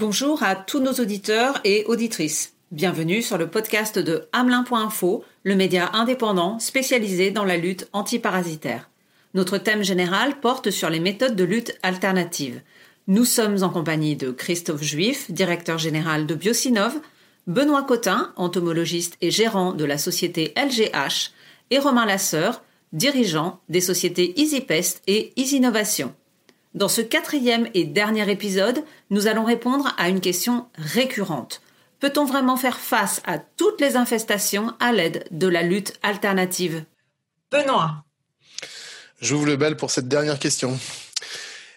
Bonjour à tous nos auditeurs et auditrices. Bienvenue sur le podcast de Hamelin.info, le média indépendant spécialisé dans la lutte antiparasitaire. Notre thème général porte sur les méthodes de lutte alternatives. Nous sommes en compagnie de Christophe Juif, directeur général de Biosinov, Benoît Cotin, entomologiste et gérant de la société LGH, et Romain Lasseur, dirigeant des sociétés EasyPest et EasyNovation. Dans ce quatrième et dernier épisode, nous allons répondre à une question récurrente. Peut-on vraiment faire face à toutes les infestations à l'aide de la lutte alternative? Benoît. J'ouvre le bal pour cette dernière question.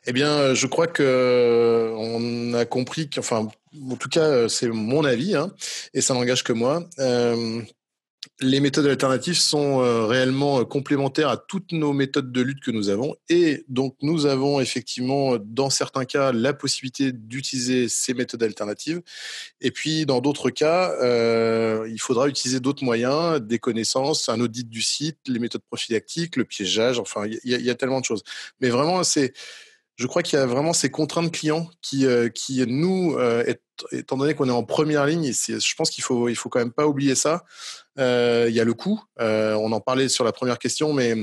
Eh bien, je crois que euh, on a compris qu'enfin, en tout cas, c'est mon avis, hein, et ça n'engage que moi. Euh, les méthodes alternatives sont euh, réellement euh, complémentaires à toutes nos méthodes de lutte que nous avons. Et donc, nous avons effectivement, dans certains cas, la possibilité d'utiliser ces méthodes alternatives. Et puis, dans d'autres cas, euh, il faudra utiliser d'autres moyens, des connaissances, un audit du site, les méthodes prophylactiques, le piégeage. Enfin, il y, a tellement de choses. Mais vraiment, c'est je crois qu'il y a vraiment ces contraintes clients qui, qui nous, étant donné qu'on est en première ligne, je pense qu'il faut, il faut quand même pas oublier ça. Euh, il y a le coût. on en parlait sur la première question, mais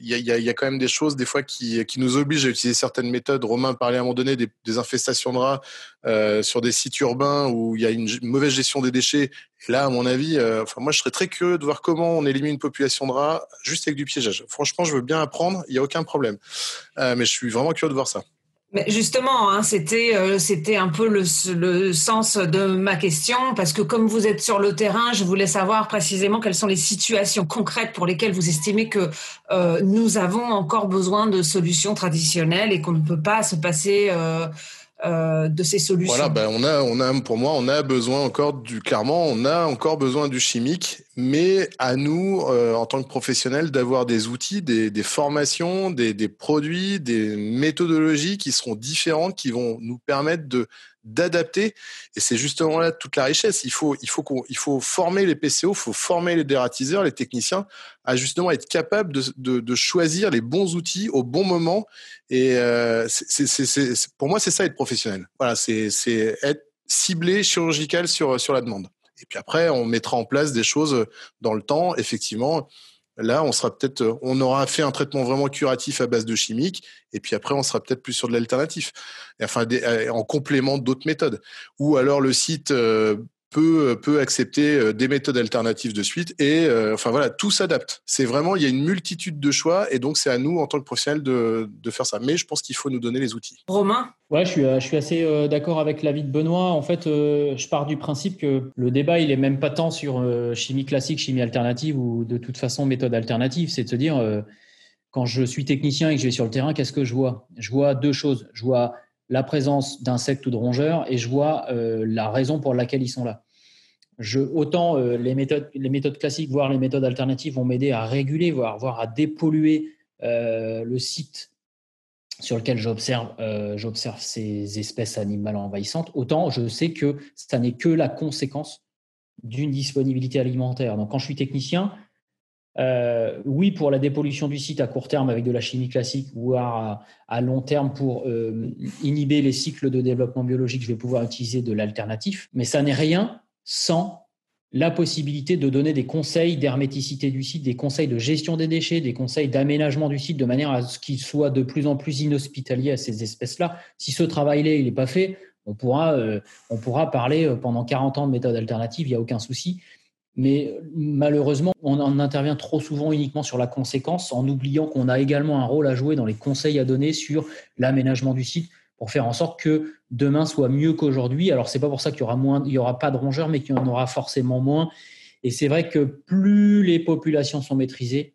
il y, a, quand même des choses des fois qui, nous obligent à utiliser certaines méthodes. Romain parlait à un moment donné des, infestations de rats euh, sur des sites urbains où il y a une mauvaise gestion des déchets. Et là, à mon avis, euh, enfin moi je serais très curieux de voir comment on élimine une population de rats juste avec du piégeage. Franchement, je veux bien apprendre, il n'y a aucun problème. Euh, mais je suis vraiment curieux de voir ça. Mais justement, hein, c'était euh, c'était un peu le, sens de ma question parce que comme vous êtes sur le terrain, je voulais savoir précisément quelles sont les situations concrètes pour lesquelles vous estimez que euh, nous avons encore besoin de solutions traditionnelles et qu'on ne peut pas se passer euh, de ces solutions. Voilà, ben on a, on a, pour moi, on a besoin encore du, clairement, on a encore besoin du chimique, mais à nous, euh, en tant que professionnels, d'avoir des outils, des, des formations, des, des, produits, des méthodologies qui seront différentes, qui vont nous permettre de d'adapter. Et c'est justement là toute la richesse. Il faut, il faut il faut former les PCO, il faut former les dératiseurs, les techniciens à justement être capables de, de, choisir les bons outils au bon moment. Et euh, c'est, c'est, pour moi, c'est ça être professionnel. Voilà, c'est, c'est être ciblé, chirurgical sur, sur la demande. Et puis après, on mettra en place des choses dans le temps, effectivement. Là, on sera peut-être, on aura fait un traitement vraiment curatif à base de chimique, et puis après, on sera peut-être plus sur de l'alternatif, enfin, euh, en complément d'autres méthodes. Ou alors le site euh, peut peut accepter euh, des méthodes alternatives de suite et euh, enfin voilà tout s'adapte. C'est vraiment il y a une multitude de choix et donc c'est à nous en tant que professionnels de, de faire ça. Mais je pense qu'il faut nous donner les outils. Romain? Ouais je suis je suis assez d'accord avec l'avis de Benoît. En fait je pars du principe que le débat il est même pas tant sur chimie classique chimie alternative ou de toute façon méthode alternative. C'est de se dire quand je suis technicien et que je vais sur le terrain qu'est-ce que je vois? Je vois deux choses. Je vois la présence d'insectes ou de rongeurs et je vois euh, la raison pour laquelle ils sont là. Je, autant euh, les, méthodes, classiques, voire les méthodes alternatives vont m'aider à réguler, voire, voire à dépolluer euh, le site sur lequel j'observe j'observe ces espèces animales envahissantes, autant je sais que ça n'est que la conséquence d'une disponibilité alimentaire. Donc quand je suis technicien, euh, oui, pour la dépollution du site à court terme avec de la chimie classique ou à, long terme pour euh, inhiber les cycles de développement biologique, je vais pouvoir utiliser de l'alternatif. Mais ça n'est rien sans la possibilité de donner des conseils d'herméticité du site, des conseils de gestion des déchets, des conseils d'aménagement du site de manière à ce qu'il soit de plus en plus inhospitalier à ces espèces-là. Si ce travail-là, il n'est pas fait, on pourra, euh, on pourra parler pendant 40 ans de méthodes alternatives, il n'y a aucun souci. Mais malheureusement, on en intervient trop souvent uniquement sur la conséquence en oubliant qu'on a également un rôle à jouer dans les conseils à donner sur l'aménagement du site pour faire en sorte que demain soit mieux qu'aujourd'hui. Alors, c'est pas pour ça qu'il y aura moins, il y aura pas de rongeurs, mais qu'il y en aura forcément moins. Et c'est vrai que plus les populations sont maîtrisées,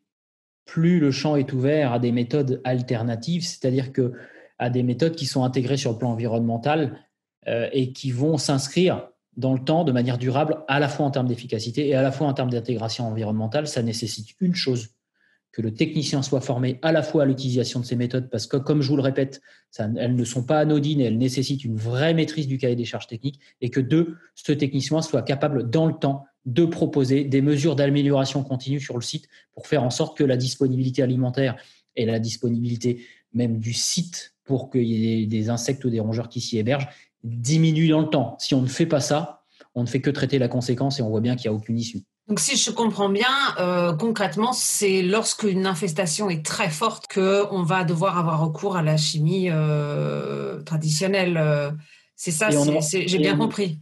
plus le champ est ouvert à des méthodes alternatives, c'est-à-dire que à des méthodes qui sont intégrées sur le plan environnemental euh, et qui vont s'inscrire dans le temps de manière durable, à la fois en termes d'efficacité et à la fois en termes d'intégration environnementale, ça nécessite une chose, que le technicien soit formé à la fois à l'utilisation de ces méthodes, parce que, comme je vous le répète, elles ne sont pas anodines et elles nécessitent une vraie maîtrise du cahier des charges techniques, et que deux, ce technicien soit capable, dans le temps, de proposer des mesures d'amélioration continue sur le site pour faire en sorte que la disponibilité alimentaire et la disponibilité même du site pour qu'il y ait des insectes ou des rongeurs qui s'y hébergent diminue dans le temps. Si on ne fait pas ça, on ne fait que traiter la conséquence et on voit bien qu'il n'y a aucune issue. Donc, si je comprends bien, euh, concrètement, c'est lorsqu'une infestation est très forte qu'on va devoir avoir recours à la chimie euh, traditionnelle. Euh, c'est ça, j'ai bien compris.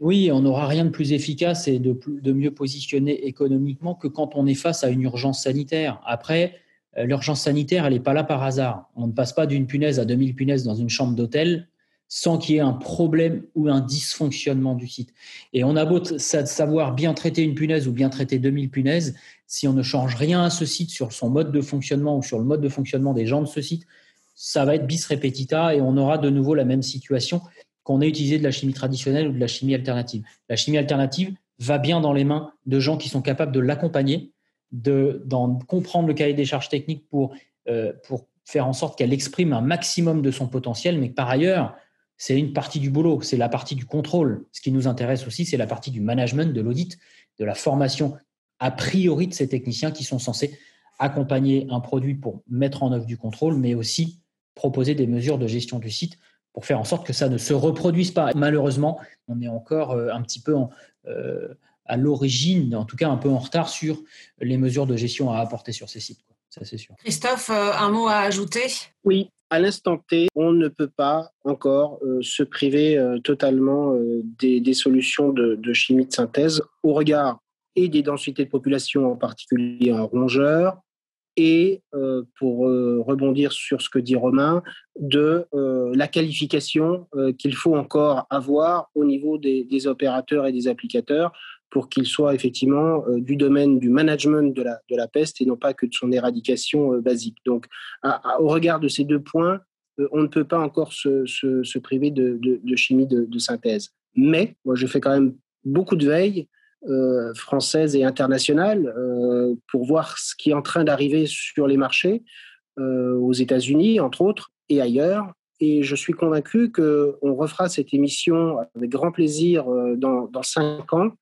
Oui, on n'aura rien de plus efficace et de, de, mieux positionné économiquement que quand on est face à une urgence sanitaire. Après, l'urgence sanitaire, elle n'est pas là par hasard. On ne passe pas d'une punaise à 2000 punaises dans une chambre d'hôtel sans qu'il y ait un problème ou un dysfonctionnement du site. Et on a beau savoir bien traiter une punaise ou bien traiter 2000 punaises, si on ne change rien à ce site sur son mode de fonctionnement ou sur le mode de fonctionnement des gens de ce site, ça va être bis repetita et on aura de nouveau la même situation qu'on ait utilisé de la chimie traditionnelle ou de la chimie alternative. La chimie alternative va bien dans les mains de gens qui sont capables de l'accompagner, d'en comprendre le cahier des charges techniques pour, euh, pour faire en sorte qu'elle exprime un maximum de son potentiel, mais par ailleurs, c'est une partie du boulot, c'est la partie du contrôle. Ce qui nous intéresse aussi, c'est la partie du management, de l'audit, de la formation a priori de ces techniciens qui sont censés accompagner un produit pour mettre en œuvre du contrôle, mais aussi proposer des mesures de gestion du site pour faire en sorte que ça ne se reproduise pas. Malheureusement, on est encore euh, un petit peu euh, à l'origine, en tout cas un peu en retard sur les mesures de gestion à apporter sur ces sites. Ça, c'est sûr. Christophe, euh, un mot à ajouter? Oui, à l'instant T, on ne peut pas encore euh, se priver euh, totalement euh, des, solutions de, chimie de synthèse au regard et des densités de population, en particulier en rongeurs, et pour rebondir sur ce que dit Romain, de la qualification qu'il faut encore avoir au niveau des, des, opérateurs et des applicateurs pour qu'ils soient effectivement du domaine du management de la, de la peste et non pas que de son éradication basique. Donc, au regard de ces deux points, euh, on ne peut pas encore se, priver de, chimie de, synthèse. Mais moi, je fais quand même beaucoup de veille euh, française et internationale euh, pour voir ce qui est en train d'arriver sur les marchés aux États-Unis, entre autres, et ailleurs. Et je suis convaincu qu'on refera cette émission avec grand plaisir dans, cinq ans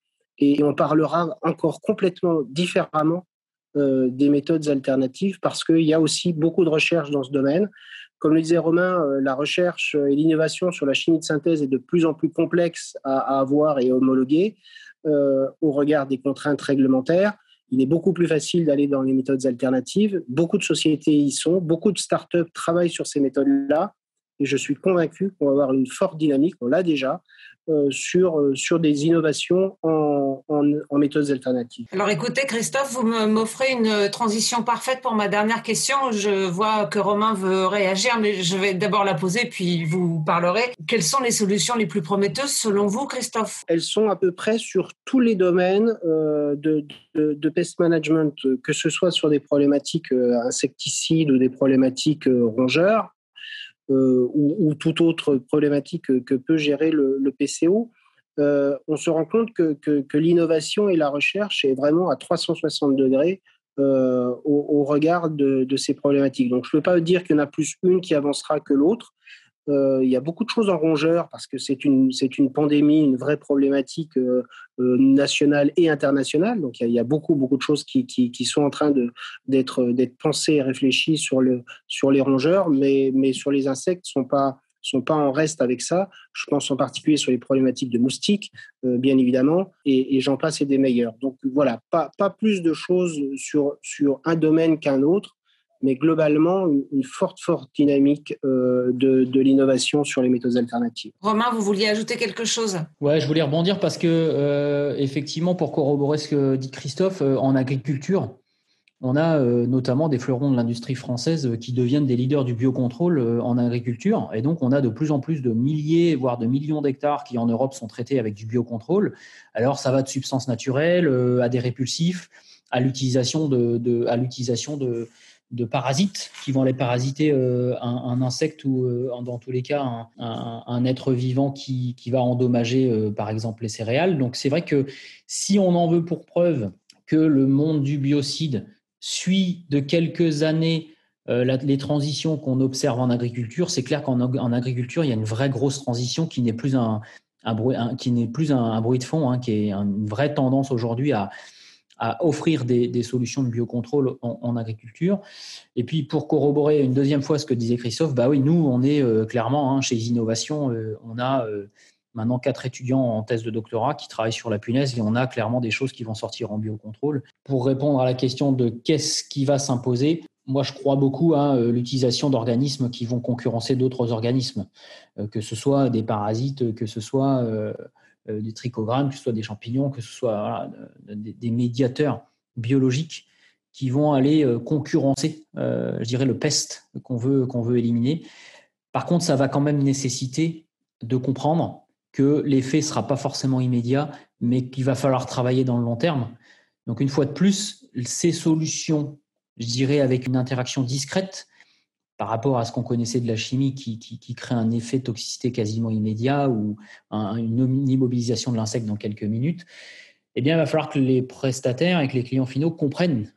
et on parlera encore complètement différemment des méthodes alternatives parce qu'il y a aussi beaucoup de recherches dans ce domaine. Comme le disait Romain, euh, la recherche et l'innovation sur la chimie de synthèse est de plus en plus complexe à, avoir et à homologuer euh, au regard des contraintes réglementaires. Il est beaucoup plus facile d'aller dans les méthodes alternatives. Beaucoup de sociétés y sont, beaucoup de startups travaillent sur ces méthodes-là. Et je suis convaincu qu'on va avoir une forte dynamique, on l'a déjà, euh, sur, euh, sur des innovations en, en, méthodes alternatives. Alors écoutez, Christophe, vous m'offrez une transition parfaite pour ma dernière question. Je vois que Romain veut réagir, mais je vais d'abord la poser, puis vous parlerez. Quelles sont les solutions les plus prometteuses selon vous, Christophe? Elles sont à peu près sur tous les domaines euh, de, de, de, pest management, que ce soit sur des problématiques insecticides ou des problématiques rongeurs. Euh, ou, toute autre problématique que, peut gérer le, PCO, euh, on se rend compte que, l'innovation et la recherche est vraiment à 360 degrés euh, au, regard de, de, ces problématiques. Donc, je ne peux pas dire qu'il y en a plus une qui avancera que l'autre. Euh, il y a beaucoup de choses en rongeur parce que c'est une, c'est une pandémie, une vraie problématique euh, euh, nationale et internationale. Donc il y, a, beaucoup, beaucoup de choses qui, qui, sont en train de, d'être, d'être pensées et réfléchies sur, le, sur les rongeurs, mais, mais sur les insectes, sont pas sont pas en reste avec ça. Je pense en particulier sur les problématiques de moustiques, bien évidemment, et, et, j'en passe et des meilleurs. Donc voilà, pas, pas plus de choses sur, sur un domaine qu'un autre mais globalement une, forte, forte dynamique euh, de, l'innovation sur les méthodes alternatives. Romain, vous vouliez ajouter quelque chose? Ouais, je voulais rebondir parce que, euh, effectivement, pour corroborer ce que dit Christophe, euh, en agriculture, on a notamment des fleurons de l'industrie française qui deviennent des leaders du biocontrôle en agriculture. Et donc, on a de plus en plus de milliers, voire de millions d'hectares qui, en Europe, sont traités avec du biocontrôle. Alors, ça va de substances naturelles à des répulsifs, à l'utilisation de, à l'utilisation de, de parasites qui vont aller parasiter euh, un, insecte ou, euh, dans tous les cas, un, être vivant qui, va endommager, euh, par exemple, les céréales. Donc, c'est vrai que si on en veut pour preuve que le monde du biocide suit de quelques années les transitions qu'on observe en agriculture, c'est clair qu'en agriculture, il y a une vraie grosse transition qui n'est plus un, bruit, qui un, bruit de fond, hein, qui est une vraie tendance aujourd'hui à à offrir des, solutions de biocontrôle en, agriculture. Et puis, pour corroborer une deuxième fois ce que disait Christophe, bah oui, nous, on est euh, clairement hein, chez Innovation, euh, on a euh, maintenant quatre étudiants en thèse de doctorat qui travaillent sur la punaise et on a clairement des choses qui vont sortir en biocontrôle. Pour répondre à la question de qu'est-ce qui va s'imposer, moi, je crois beaucoup à l'utilisation d'organismes qui vont concurrencer d'autres organismes, que ce soit des parasites, que ce soit euh, des trichogrammes, que ce soit des champignons, que ce soit des, médiateurs biologiques qui vont aller euh, concurrencer, euh, je dirais, le peste qu'on veut, qu'on veut éliminer. Par contre, ça va quand même nécessiter de comprendre que l'effet ne sera pas forcément immédiat, mais qu'il va falloir travailler dans le long terme. Donc, une fois de plus, ces solutions, je dirais, avec une interaction discrète, par rapport à ce qu'on connaissait de la chimie qui, crée un effet toxicité quasiment immédiat ou une immobilisation de l'insecte dans quelques minutes, eh bien, il va falloir que les prestataires et que les clients finaux comprennent,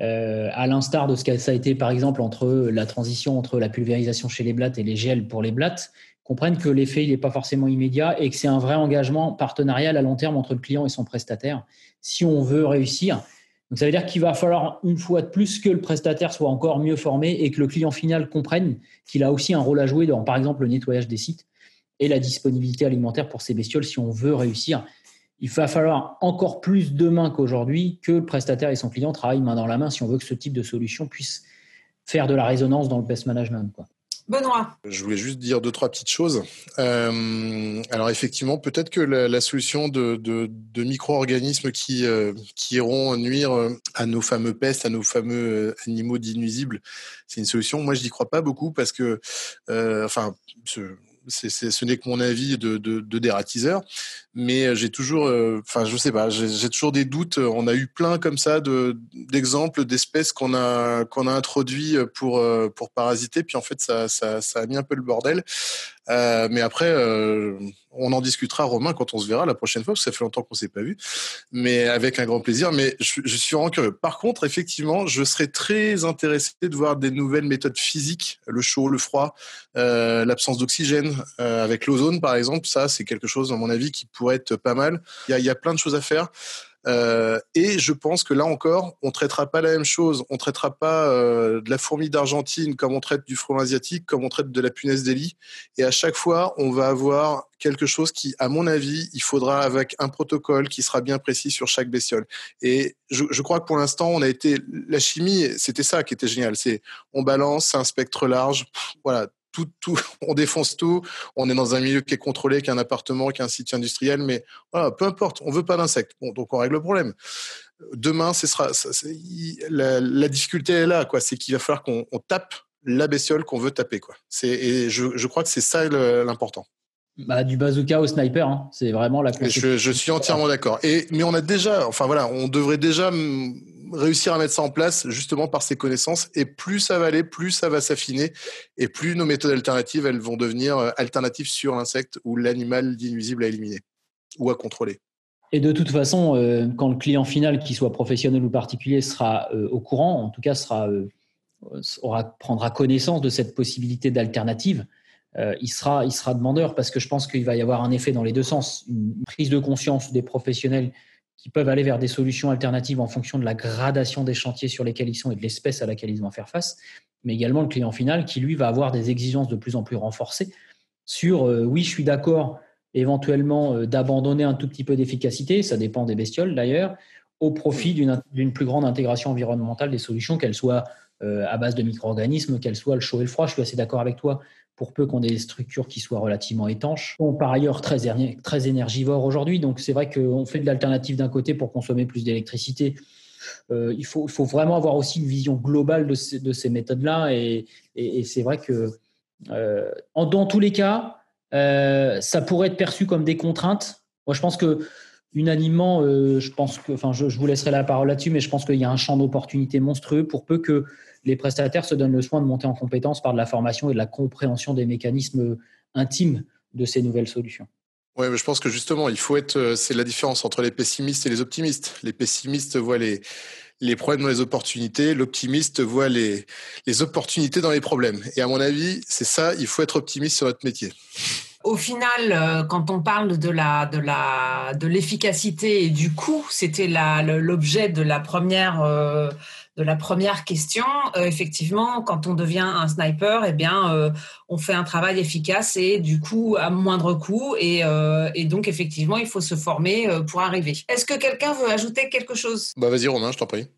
euh, à l'instar de ce que ça a été par exemple entre la transition entre la pulvérisation chez les blattes et les gels pour les blattes, comprennent que l'effet n'est pas forcément immédiat et que c'est un vrai engagement partenarial à long terme entre le client et son prestataire. Si on veut réussir, donc ça veut dire qu'il va falloir une fois de plus que le prestataire soit encore mieux formé et que le client final comprenne qu'il a aussi un rôle à jouer dans, par exemple, le nettoyage des sites et la disponibilité alimentaire pour ces bestioles si on veut réussir. Il va falloir encore plus demain qu'aujourd'hui que le prestataire et son client travaillent main dans la main si on veut que ce type de solution puisse faire de la résonance dans le best management. Benoît. Je voulais juste dire deux, trois petites choses. Euh, alors effectivement, peut-être que la, solution de, de, micro-organismes qui, euh, iront nuire euh, à nos fameux pestes, à nos fameux animaux d'inuisibles, c'est une solution. Moi, je n'y crois pas beaucoup parce que, enfin, n'est que mon avis de, de, dératiseur, mais j'ai toujours, euh, enfin, je sais pas, j'ai toujours des doutes. On a eu plein comme ça d'exemples d'espèces qu'on a qu'on a introduits pour euh, pour parasiter, puis en fait ça, ça, ça a mis un peu le bordel. Euh, mais après, euh, on en discutera, Romain, quand on se verra la prochaine fois, parce que ça fait longtemps qu'on s'est pas vu, mais avec un grand plaisir. Mais je, suis vraiment curieux. Par contre, effectivement, je serais très intéressé de voir des nouvelles méthodes physiques, le chaud, le froid, euh, l'absence d'oxygène, euh, avec l'ozone, par exemple. Ça, c'est quelque chose, à mon avis, qui pourrait être pas mal. Il y y a plein de choses à faire. Euh, et je pense que là encore, on traitera pas la même chose. On traitera pas euh, de la fourmi d'Argentine comme on traite du frelon asiatique, comme on traite de la punaise des lits. Et à chaque fois, on va avoir quelque chose qui, à mon avis, il faudra avec un protocole qui sera bien précis sur chaque bestiole. Et je, je crois que pour l'instant, on a été la chimie, c'était ça qui était génial. C'est on balance, un spectre large. voilà, tout, on défonce tout. On est dans un milieu qui est contrôlé, qui est un appartement, qui est un site industriel, mais peu importe, on veut pas d'insectes. Bon, donc on règle le problème. Demain, ce sera, la, difficulté est là, quoi. C'est qu'il va falloir qu'on tape la bestiole qu'on veut taper, quoi. C'est, et je, crois que c'est ça l'important. Bah, du bazooka au sniper, hein. c'est vraiment la. Je, je suis entièrement d'accord. Et mais on a déjà, enfin voilà, on devrait déjà réussir à mettre ça en place justement par ses connaissances. Et plus ça va aller, plus ça va s'affiner, et plus nos méthodes alternatives, elles vont devenir euh, alternatives sur l'insecte ou l'animal d'inuisible à éliminer ou à contrôler. Et de toute façon, euh, quand le client final, qu'il soit professionnel ou particulier, sera euh, au courant, en tout cas sera, aura, prendra connaissance de cette possibilité d'alternative, il, sera, il sera demandeur parce que je pense qu'il va y avoir un effet dans les deux sens, une prise de conscience des professionnels qui peuvent aller vers des solutions alternatives en fonction de la gradation des chantiers sur lesquels ils sont et de l'espèce à laquelle ils vont faire face, mais également le client final qui, lui, va avoir des exigences de plus en plus renforcées sur, euh, oui, je suis d'accord éventuellement euh, d'abandonner un tout petit peu d'efficacité, ça dépend des bestioles d'ailleurs, au profit d'une plus grande intégration environnementale des solutions, qu'elles soient euh, à base de micro-organismes, qu'elles soient le chaud et le froid. Je suis assez d'accord avec toi pour peu qu'on ait des structures qui soient relativement étanches. sont par ailleurs très, énergivores aujourd'hui, donc c'est vrai qu'on fait de l'alternative d'un côté pour consommer plus d'électricité. Euh, il, faut, vraiment avoir aussi une vision globale de ces, de ces méthodes-là, et, c'est vrai que euh, dans tous les cas, euh, ça pourrait être perçu comme des contraintes. Moi, je pense que unanimement, euh, je pense que, enfin, je, vous laisserai la parole là-dessus, mais je pense qu'il y a un champ d'opportunités monstrueux pour peu que les prestataires se donnent le soin de monter en compétence par de la formation et de la compréhension des mécanismes intimes de ces nouvelles solutions. Oui, je pense que justement, il faut être. Euh, c'est la différence entre les pessimistes et les optimistes. Les pessimistes voient les, problèmes dans les opportunités. L'optimiste voit les opportunités dans les problèmes. Et à mon avis, c'est ça, il faut être optimiste sur notre métier. Au final, quand on parle de la de la de l'efficacité et du coût, c'était l'objet de la première de la première question, euh, effectivement, quand on devient un sniper, eh bien, euh, on fait un travail efficace et du coup à moindre coût. Et, euh, donc, effectivement, il faut se former pour arriver. Est-ce que quelqu'un veut ajouter quelque chose? Bah, vas-y, Romain, je t'en prie.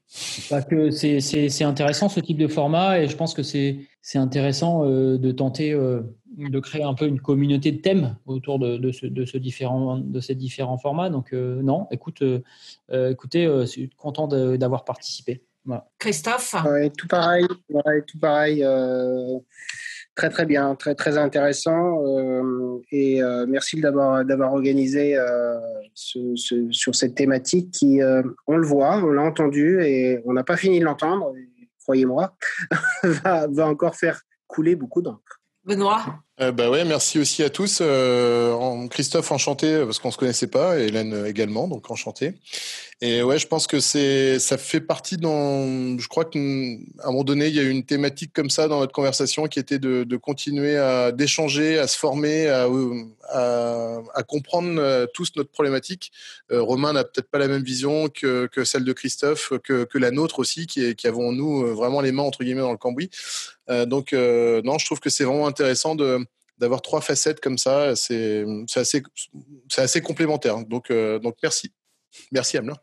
Bah, que c'est intéressant ce type de format et je pense que c'est intéressant de tenter de créer un peu une communauté de thèmes autour de, de, ce, de, ce différent, de ces différents formats. Donc, non, écoute, écoutez, je suis content d'avoir participé. Christophe Tout pareil, tout pareil. Euh, très très bien, très très intéressant. Euh, et euh, merci d'avoir d'avoir organisé sur cette thématique qui, on le voit, on l'a entendu et on n'a pas fini de l'entendre. Croyez-moi, va, va encore faire couler beaucoup d'encre. Benoît euh, ouais, merci aussi à tous. Euh, Christophe, enchanté parce qu'on se connaissait pas, Hélène également, donc enchanté. Et ouais, je pense que c'est, ça fait partie dans. Je crois qu'à un moment donné, il y a eu une thématique comme ça dans notre conversation qui était de, de continuer à d'échanger, à se former, à, à, à comprendre euh, tous notre problématique. Euh, Romain n'a peut-être pas la même vision que, que celle de Christophe, que, que la nôtre aussi, qui, qui avons nous euh, vraiment les mains entre guillemets dans le cambouis. Euh, donc non, je trouve que c'est vraiment intéressant de d'avoir trois facettes comme ça, c'est assez, complémentaire. Donc, euh, donc merci. Merci Amelin.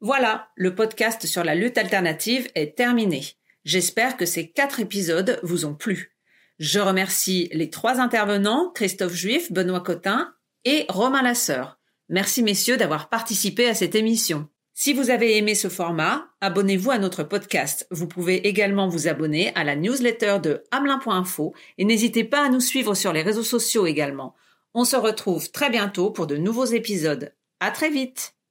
Voilà, le podcast sur la lutte alternative est terminé. J'espère que ces quatre épisodes vous ont plu. Je remercie les trois intervenants, Christophe Juif, Benoît Cotin et Romain Lasseur. Merci messieurs d'avoir participé à cette émission. Si vous avez aimé ce format, abonnez-vous à notre podcast. Vous pouvez également vous abonner à la newsletter de hamelin.info et n'hésitez pas à nous suivre sur les réseaux sociaux également. On se retrouve très bientôt pour de nouveaux épisodes. À très vite!